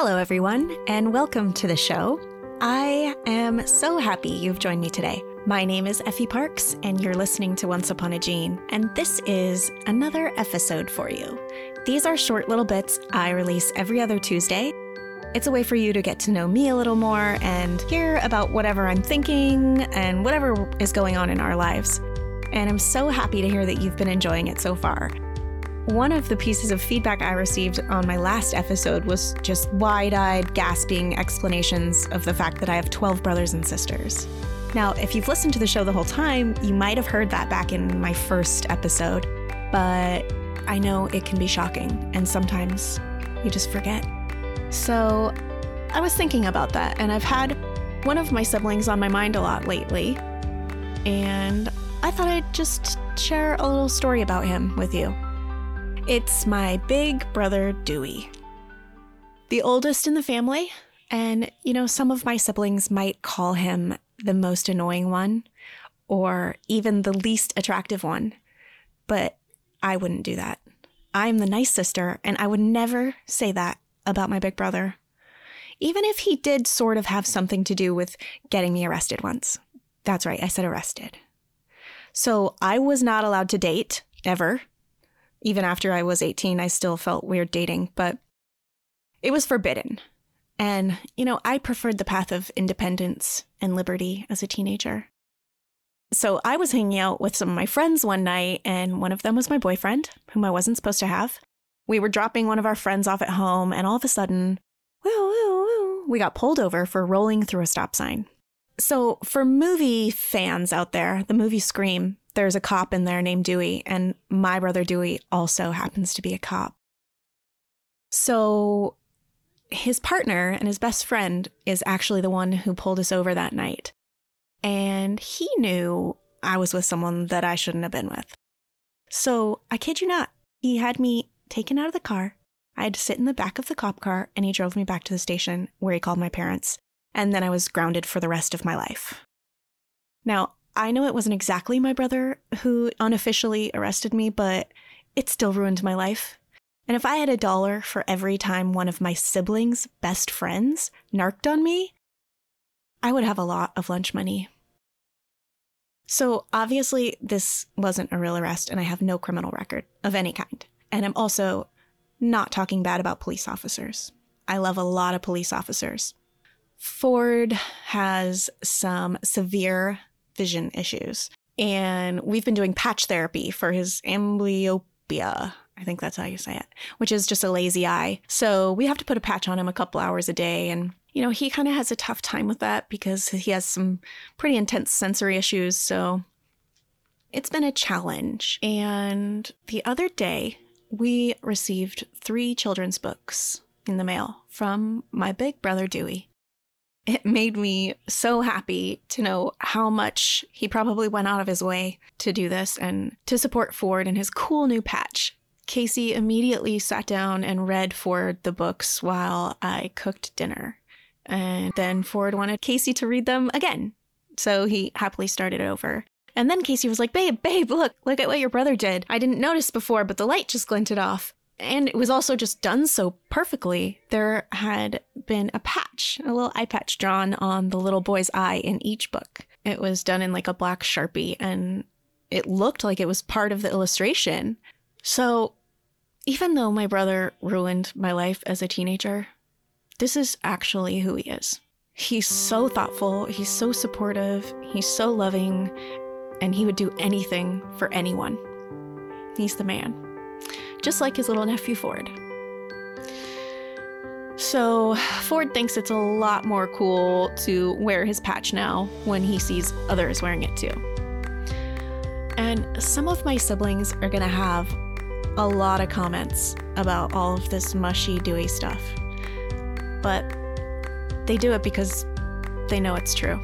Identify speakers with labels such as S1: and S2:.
S1: Hello, everyone, and welcome to the show. I am so happy you've joined me today. My name is Effie Parks, and you're listening to Once Upon a Gene, and this is another episode for you. These are short little bits I release every other Tuesday. It's a way for you to get to know me a little more and hear about whatever I'm thinking and whatever is going on in our lives. And I'm so happy to hear that you've been enjoying it so far. One of the pieces of feedback I received on my last episode was just wide eyed, gasping explanations of the fact that I have 12 brothers and sisters. Now, if you've listened to the show the whole time, you might have heard that back in my first episode, but I know it can be shocking, and sometimes you just forget. So, I was thinking about that, and I've had one of my siblings on my mind a lot lately, and I thought I'd just share a little story about him with you. It's my big brother, Dewey. The oldest in the family, and you know, some of my siblings might call him the most annoying one or even the least attractive one, but I wouldn't do that. I'm the nice sister, and I would never say that about my big brother, even if he did sort of have something to do with getting me arrested once. That's right, I said arrested. So I was not allowed to date ever even after I was 18, I still felt weird dating, but it was forbidden. And, you know, I preferred the path of independence and liberty as a teenager. So I was hanging out with some of my friends one night, and one of them was my boyfriend, whom I wasn't supposed to have. We were dropping one of our friends off at home, and all of a sudden, woo, woo, woo, we got pulled over for rolling through a stop sign. So, for movie fans out there, the movie Scream, there's a cop in there named Dewey, and my brother Dewey also happens to be a cop. So his partner and his best friend is actually the one who pulled us over that night. And he knew I was with someone that I shouldn't have been with. So I kid you not, he had me taken out of the car. I had to sit in the back of the cop car and he drove me back to the station where he called my parents. And then I was grounded for the rest of my life. Now, I know it wasn't exactly my brother who unofficially arrested me, but it still ruined my life. And if I had a dollar for every time one of my siblings' best friends narked on me, I would have a lot of lunch money. So obviously, this wasn't a real arrest, and I have no criminal record of any kind. And I'm also not talking bad about police officers. I love a lot of police officers. Ford has some severe vision issues. And we've been doing patch therapy for his amblyopia. I think that's how you say it, which is just a lazy eye. So we have to put a patch on him a couple hours a day. And, you know, he kind of has a tough time with that because he has some pretty intense sensory issues. So it's been a challenge. And the other day, we received three children's books in the mail from my big brother Dewey it made me so happy to know how much he probably went out of his way to do this and to support Ford and his cool new patch. Casey immediately sat down and read Ford the books while I cooked dinner. And then Ford wanted Casey to read them again. So he happily started over. And then Casey was like, Babe, babe, look, look at what your brother did. I didn't notice before, but the light just glinted off. And it was also just done so perfectly. There had been a patch, a little eye patch drawn on the little boy's eye in each book. It was done in like a black sharpie and it looked like it was part of the illustration. So, even though my brother ruined my life as a teenager, this is actually who he is. He's so thoughtful, he's so supportive, he's so loving, and he would do anything for anyone. He's the man just like his little nephew Ford. So, Ford thinks it's a lot more cool to wear his patch now when he sees others wearing it too. And some of my siblings are gonna have a lot of comments about all of this mushy, dewy stuff. But they do it because they know it's true.